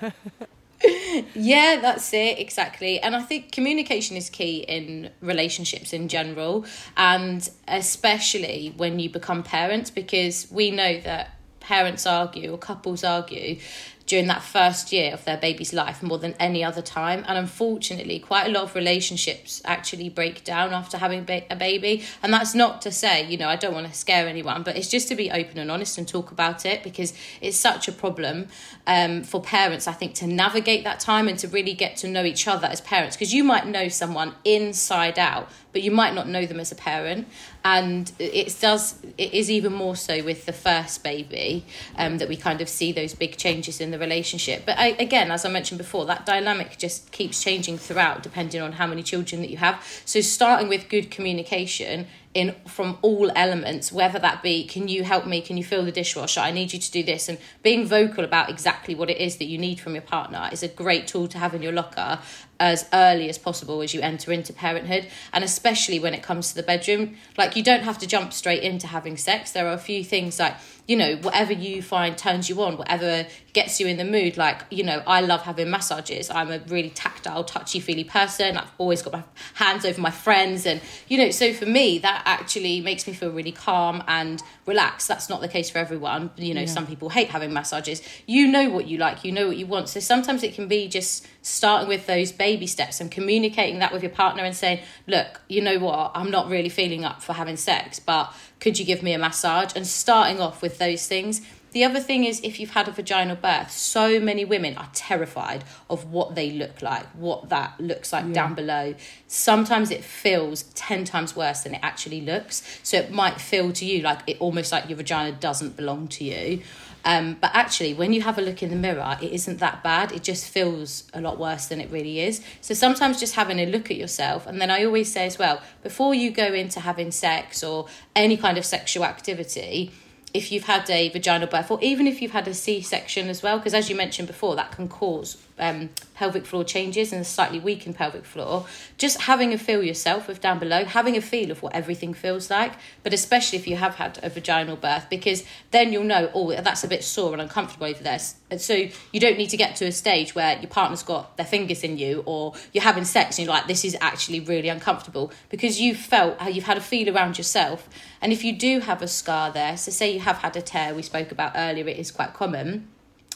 Yeah, that's it, exactly. And I think communication is key in relationships in general, and especially when you become parents, because we know that parents argue or couples argue during that first year of their baby's life more than any other time. And unfortunately, quite a lot of relationships actually break down after having a baby. And that's not to say, you know, I don't want to scare anyone, but it's just to be open and honest and talk about it because it's such a problem um, for parents, I think, to navigate that time and to really get to know each other as parents. Because you might know someone inside out, but you might not know them as a parent. And it does, it is even more so with the first baby um, that we kind of see those big changes in the relationship. But I, again, as I mentioned before, that dynamic just keeps changing throughout depending on how many children that you have. So starting with good communication in from all elements whether that be can you help me? Can you fill the dishwasher? I need you to do this. And being vocal about exactly what it is that you need from your partner is a great tool to have in your locker as early as possible as you enter into parenthood. And especially when it comes to the bedroom like you don't have to jump straight into having sex. There are a few things like you know whatever you find turns you on whatever gets you in the mood like you know i love having massages. I'm a really tactile touchy feely person. I've always got my hands over my friends and you know so for me that actually makes me feel really calm and relaxed. That's not the case for everyone. You know yeah. some people hate having massages. You know what you like. You know what you want. So sometimes it can be just starting with those baby steps and communicating that with your partner and saying look you know what? I'm not really feeling up for having sex but could you give me a massage? And starting off with those things the other thing is if you've had a vaginal birth so many women are terrified of what they look like what that looks like yeah. down below sometimes it feels 10 times worse than it actually looks so it might feel to you like it almost like your vagina doesn't belong to you um, but actually, when you have a look in the mirror, it isn't that bad. It just feels a lot worse than it really is. So sometimes just having a look at yourself, and then I always say as well, before you go into having sex or any kind of sexual activity, if you've had a vaginal birth or even if you've had a c-section as well because as you mentioned before that can cause um, pelvic floor changes and a slightly weakened pelvic floor just having a feel yourself with down below having a feel of what everything feels like but especially if you have had a vaginal birth because then you'll know oh that's a bit sore and uncomfortable over there. And so you don't need to get to a stage where your partner's got their fingers in you or you're having sex and you're like this is actually really uncomfortable because you've felt how you've had a feel around yourself. And if you do have a scar there so say you have had a tear we spoke about earlier it is quite common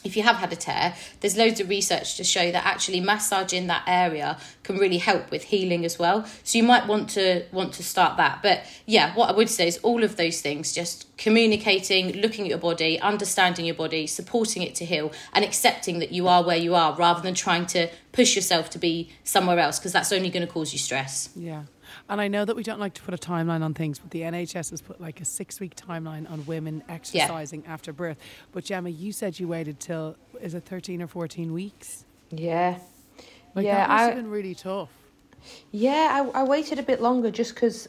if you have had a tear, there's loads of research to show that actually massaging that area can really help with healing as well. So you might want to want to start that. But yeah, what I would say is all of those things, just communicating, looking at your body, understanding your body, supporting it to heal, and accepting that you are where you are rather than trying to push yourself to be somewhere else because that's only going to cause you stress. Yeah. And I know that we don't like to put a timeline on things, but the NHS has put like a six week timeline on women exercising yeah. after birth. But Gemma, you said you waited till is it thirteen or fourteen weeks? Yeah. Like yeah, that must I, have been really tough. Yeah, I, I waited a bit longer just because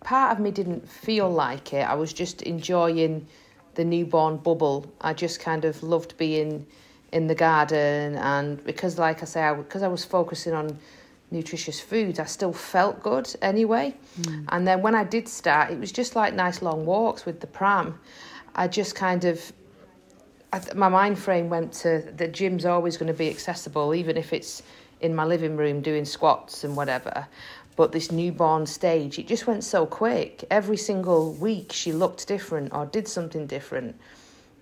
part of me didn't feel like it. I was just enjoying the newborn bubble. I just kind of loved being in the garden, and because, like I say, I, because I was focusing on nutritious foods, I still felt good anyway. Mm. And then when I did start, it was just like nice long walks with the pram. I just kind of, I th- my mind frame went to the gym's always going to be accessible, even if it's in my living room doing squats and whatever. But this newborn stage, it just went so quick. Every single week, she looked different or did something different.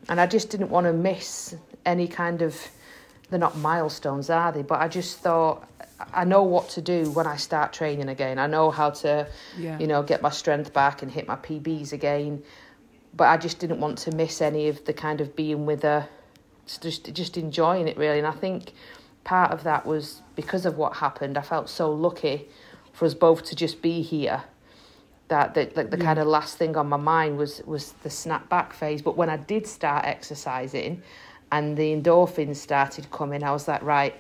And I just didn't want to miss any kind of they're not milestones, are they? But I just thought I know what to do when I start training again. I know how to, yeah. you know, get my strength back and hit my PBs again. But I just didn't want to miss any of the kind of being with her, just just enjoying it really. And I think part of that was because of what happened. I felt so lucky for us both to just be here. That the, the, the yeah. kind of last thing on my mind was was the snap back phase. But when I did start exercising, and the endorphins started coming, I was like, right,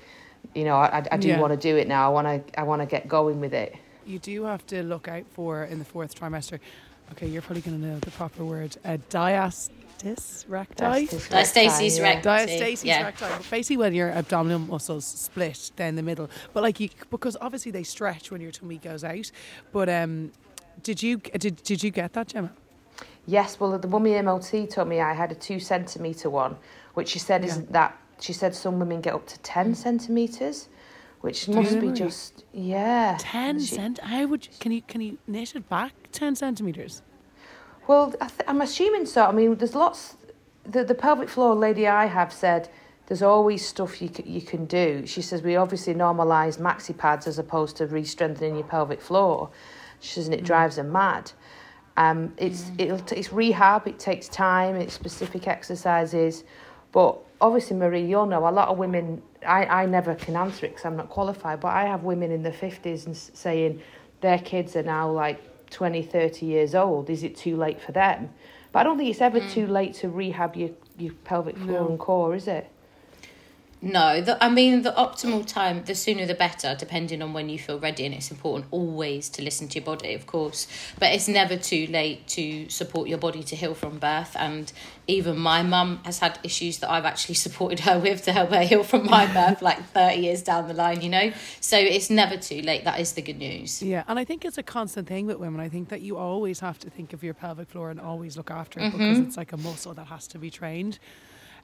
you know, I, I do yeah. want to do it now. I want to I want to get going with it. You do have to look out for in the fourth trimester. Okay, you're probably going to know the proper word. A diastasis recti. Diastasis recti. Diastasis yeah. recti. Basically, when your abdominal muscles split down the middle, but like you, because obviously they stretch when your tummy goes out. But um, did you did did you get that, Gemma? Yes. Well, the mummy MOT told me I had a two centimeter one, which she said yeah. isn't that. She said some women get up to ten centimeters, which Do must be just yeah. Ten cent. How would you, can you can you knit it back ten centimeters? Well, I am assuming so. I mean, there's lots. The the pelvic floor lady I have said there's always stuff you can, you can do. She says we obviously normalise maxi pads as opposed to re-strengthening your pelvic floor. She says and it mm. drives her mad. Um, it's mm. it'll, it's rehab. It takes time. It's specific exercises. But obviously, Marie, you'll know a lot of women. I, I never can answer it because I'm not qualified, but I have women in their 50s and saying their kids are now like 20, 30 years old. Is it too late for them? But I don't think it's ever mm. too late to rehab your, your pelvic floor no. and core, is it? No, the, I mean the optimal time, the sooner the better, depending on when you feel ready. And it's important always to listen to your body, of course, but it's never too late to support your body to heal from birth. And even my mum has had issues that I've actually supported her with to help her heal from my birth, like thirty years down the line, you know. So it's never too late. That is the good news. Yeah, and I think it's a constant thing with women. I think that you always have to think of your pelvic floor and always look after it mm-hmm. because it's like a muscle that has to be trained.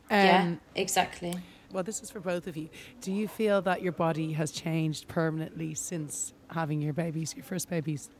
Um, yeah, exactly well, this is for both of you. Do you feel that your body has changed permanently since having your babies, your first babies?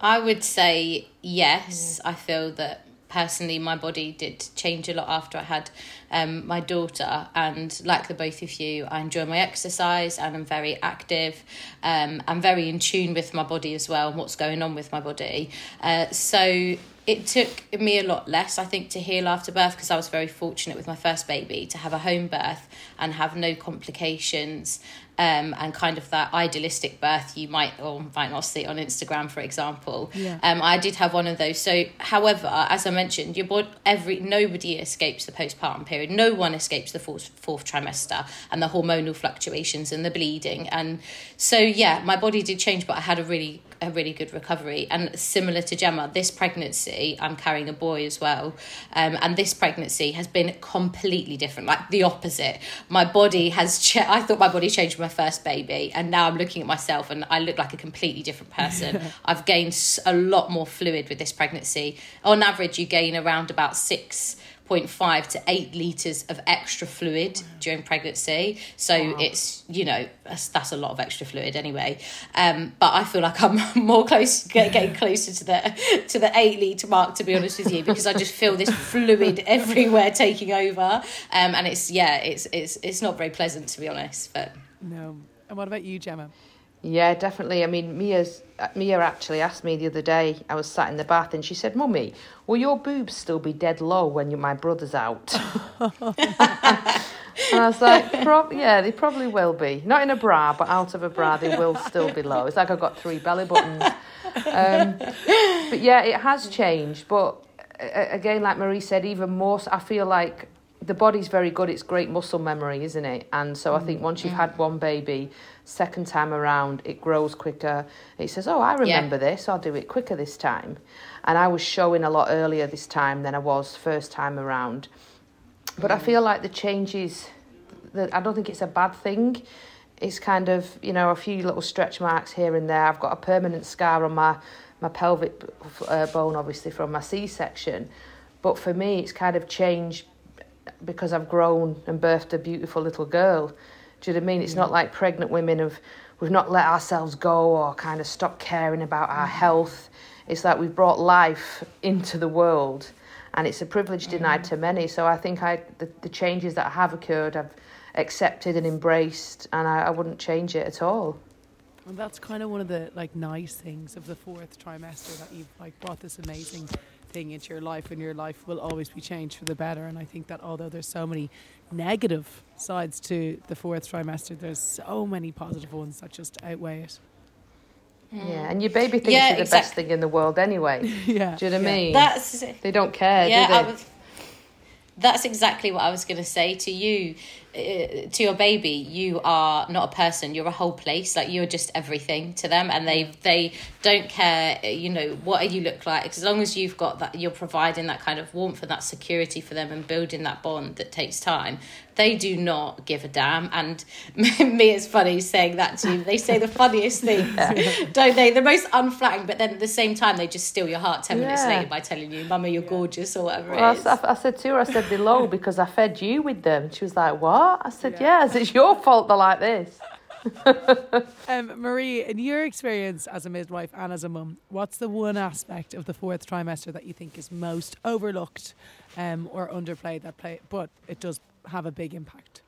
I would say yes. I feel that personally my body did change a lot after I had um, my daughter. And like the both of you, I enjoy my exercise and I'm very active. Um, I'm very in tune with my body as well and what's going on with my body. Uh, so it took me a lot less, I think, to heal after birth because I was very fortunate with my first baby to have a home birth and have no complications um, and kind of that idealistic birth you might or might not see on Instagram, for example. Yeah. Um, I did have one of those. So, however, as I mentioned, your body, every nobody escapes the postpartum period. No one escapes the fourth, fourth trimester and the hormonal fluctuations and the bleeding. And so, yeah, my body did change, but I had a really a really good recovery. And similar to Gemma, this pregnancy, I'm carrying a boy as well. Um, and this pregnancy has been completely different, like the opposite. My body has, cha- I thought my body changed my first baby. And now I'm looking at myself and I look like a completely different person. I've gained a lot more fluid with this pregnancy. On average, you gain around about six 0.5 to 8 litres of extra fluid wow. during pregnancy. So wow. it's, you know, that's, that's, a lot of extra fluid anyway. Um, but I feel like I'm more close, getting closer to the to the 8 litre mark, to be honest with you, because I just feel this fluid everywhere taking over. Um, and it's, yeah, it's, it's, it's not very pleasant, to be honest. But No. And what about you, Gemma? Yeah, definitely. I mean, Mia's uh, Mia actually asked me the other day. I was sat in the bath, and she said, "Mummy, will your boobs still be dead low when you, my brother's out?" and I was like, "Yeah, they probably will be. Not in a bra, but out of a bra, they will still be low. It's like I've got three belly buttons." Um, but yeah, it has changed. But again, like Marie said, even more. I feel like the body's very good. It's great muscle memory, isn't it? And so I think once you've had one baby, second time around, it grows quicker. It says, "Oh, I remember yeah. this. I'll do it quicker this time." And I was showing a lot earlier this time than I was first time around. But I feel like the changes. That I don't think it's a bad thing. It's kind of you know a few little stretch marks here and there. I've got a permanent scar on my my pelvic uh, bone, obviously from my C section. But for me, it's kind of changed because I've grown and birthed a beautiful little girl. Do you know what I mean? It's not like pregnant women have we've not let ourselves go or kind of stopped caring about our mm. health. It's like we've brought life into the world and it's a privilege denied mm. to many. So I think I the, the changes that have occurred I've accepted and embraced and I, I wouldn't change it at all. And that's kind of one of the like nice things of the fourth trimester that you've like brought this amazing thing into your life and your life will always be changed for the better and I think that although there's so many negative sides to the fourth trimester there's so many positive ones that just outweigh it mm. yeah, and your baby thinks yeah, you're the exactly. best thing in the world anyway. yeah. Do you know what I mean? That's they don't care, yeah, do they? That's exactly what I was going to say to you uh, to your baby. You are not a person you're a whole place like you're just everything to them and they they don't care you know what you look like. As long as you've got that you're providing that kind of warmth and that security for them and building that bond that takes time they do not give a damn. And me it's funny saying that to you. They say the funniest things don't they? The most unflattering but then at the same time they just steal your heart 10 minutes later by telling you mama you're gorgeous or whatever well, I, I said to her I said below because I fed you with them. She was like what what? I said, yeah. yes, it's your fault they're like this. um, Marie, in your experience as a midwife and as a mum, what's the one aspect of the fourth trimester that you think is most overlooked um, or underplayed that play, but it does have a big impact?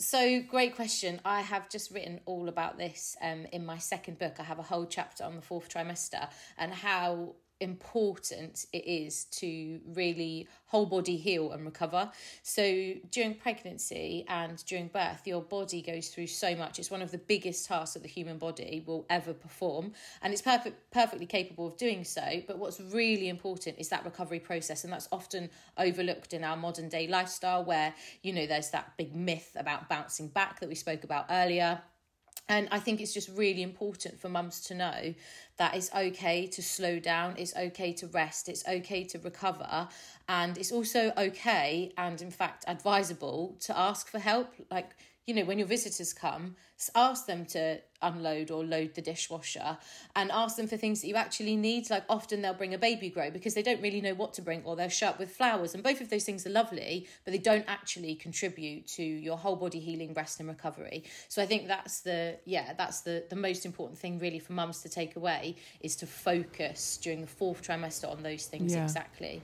So, great question. I have just written all about this um, in my second book. I have a whole chapter on the fourth trimester and how important it is to really whole body heal and recover. So during pregnancy and during birth, your body goes through so much. It's one of the biggest tasks that the human body will ever perform, and it's perfect, perfectly capable of doing so. But what's really important is that recovery process, and that's often overlooked in our modern day lifestyle, where you know there's that big myth about bouncing back that we spoke about earlier and I think it's just really important for mums to know that it's okay to slow down, it's okay to rest, it's okay to recover, and it's also okay and, in fact, advisable to ask for help. Like, you know, when your visitors come, ask them to unload or load the dishwasher and ask them for things that you actually need. Like often they'll bring a baby grow because they don't really know what to bring or they'll show up with flowers. And both of those things are lovely, but they don't actually contribute to your whole body healing, rest and recovery. So I think that's the, yeah, that's the, the most important thing really for mums to take away is to focus during the fourth trimester on those things yeah. exactly.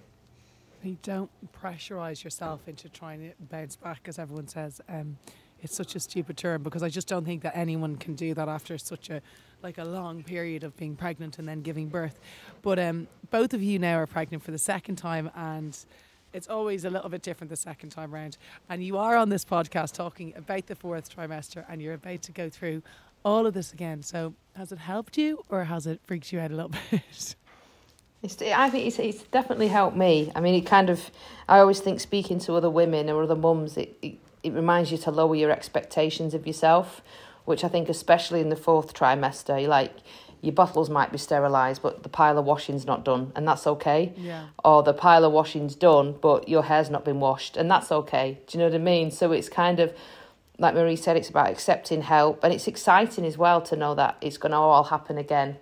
You don't pressurize yourself into trying to bounce back, as everyone says. Um, it's such a stupid term because I just don't think that anyone can do that after such a like a long period of being pregnant and then giving birth. But um, both of you now are pregnant for the second time and it's always a little bit different the second time round. And you are on this podcast talking about the fourth trimester and you're about to go through all of this again. So has it helped you or has it freaked you out a little bit? It's, I think it's, it's definitely helped me. I mean, it kind of, I always think speaking to other women or other mums, it, it it reminds you to lower your expectations of yourself, which I think especially in the fourth trimester, like your bottles might be sterilised, but the pile of washing's not done, and that's okay. Yeah. Or the pile of washing's done, but your hair's not been washed, and that's okay. Do you know what I mean? So it's kind of like Marie said, it's about accepting help, and it's exciting as well to know that it's going to all happen again,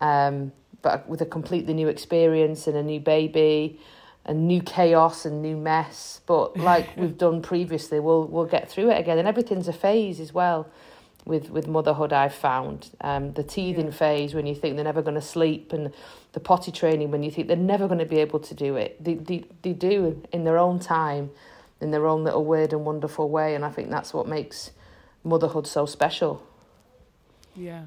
um, but with a completely new experience and a new baby and new chaos and new mess. But like we've done previously, we'll we'll get through it again. And everything's a phase as well. With with motherhood, I've found um, the teething yeah. phase when you think they're never going to sleep, and the potty training when you think they're never going to be able to do it. They, they they do in their own time, in their own little weird and wonderful way. And I think that's what makes motherhood so special. Yeah,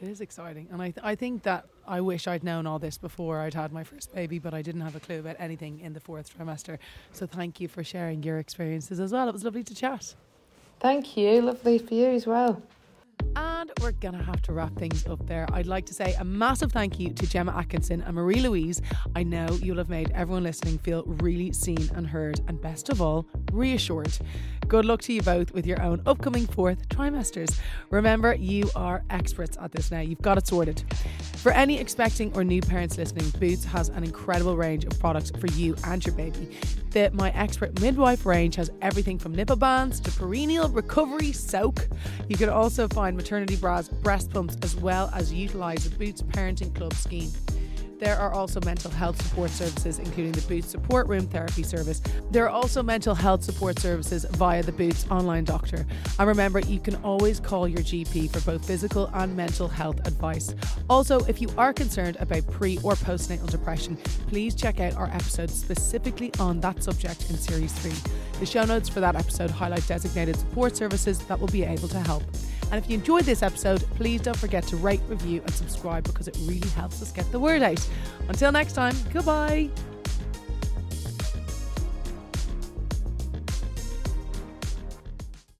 it is exciting, and I th- I think that I wish I'd known all this before I'd had my first baby, but I didn't have a clue about anything in the fourth trimester. So thank you for sharing your experiences as well. It was lovely to chat. Thank you. Lovely for you as well. And we're going to have to wrap things up there. I'd like to say a massive thank you to Gemma Atkinson and Marie Louise. I know you'll have made everyone listening feel really seen and heard, and best of all, reassured. Good luck to you both with your own upcoming fourth trimesters. Remember, you are experts at this now. You've got it sorted. For any expecting or new parents listening, Boots has an incredible range of products for you and your baby. The My Expert Midwife range has everything from nipple balms to perineal recovery soak. You can also find maternity bras, breast pumps, as well as utilise the Boots Parenting Club scheme. There are also mental health support services, including the Boots Support Room Therapy Service. There are also mental health support services via the Boots Online Doctor. And remember, you can always call your GP for both physical and mental health advice. Also, if you are concerned about pre or postnatal depression, please check out our episode specifically on that subject in Series 3. The show notes for that episode highlight designated support services that will be able to help. And if you enjoyed this episode, please don't forget to rate, review, and subscribe because it really helps us get the word out. Until next time, goodbye.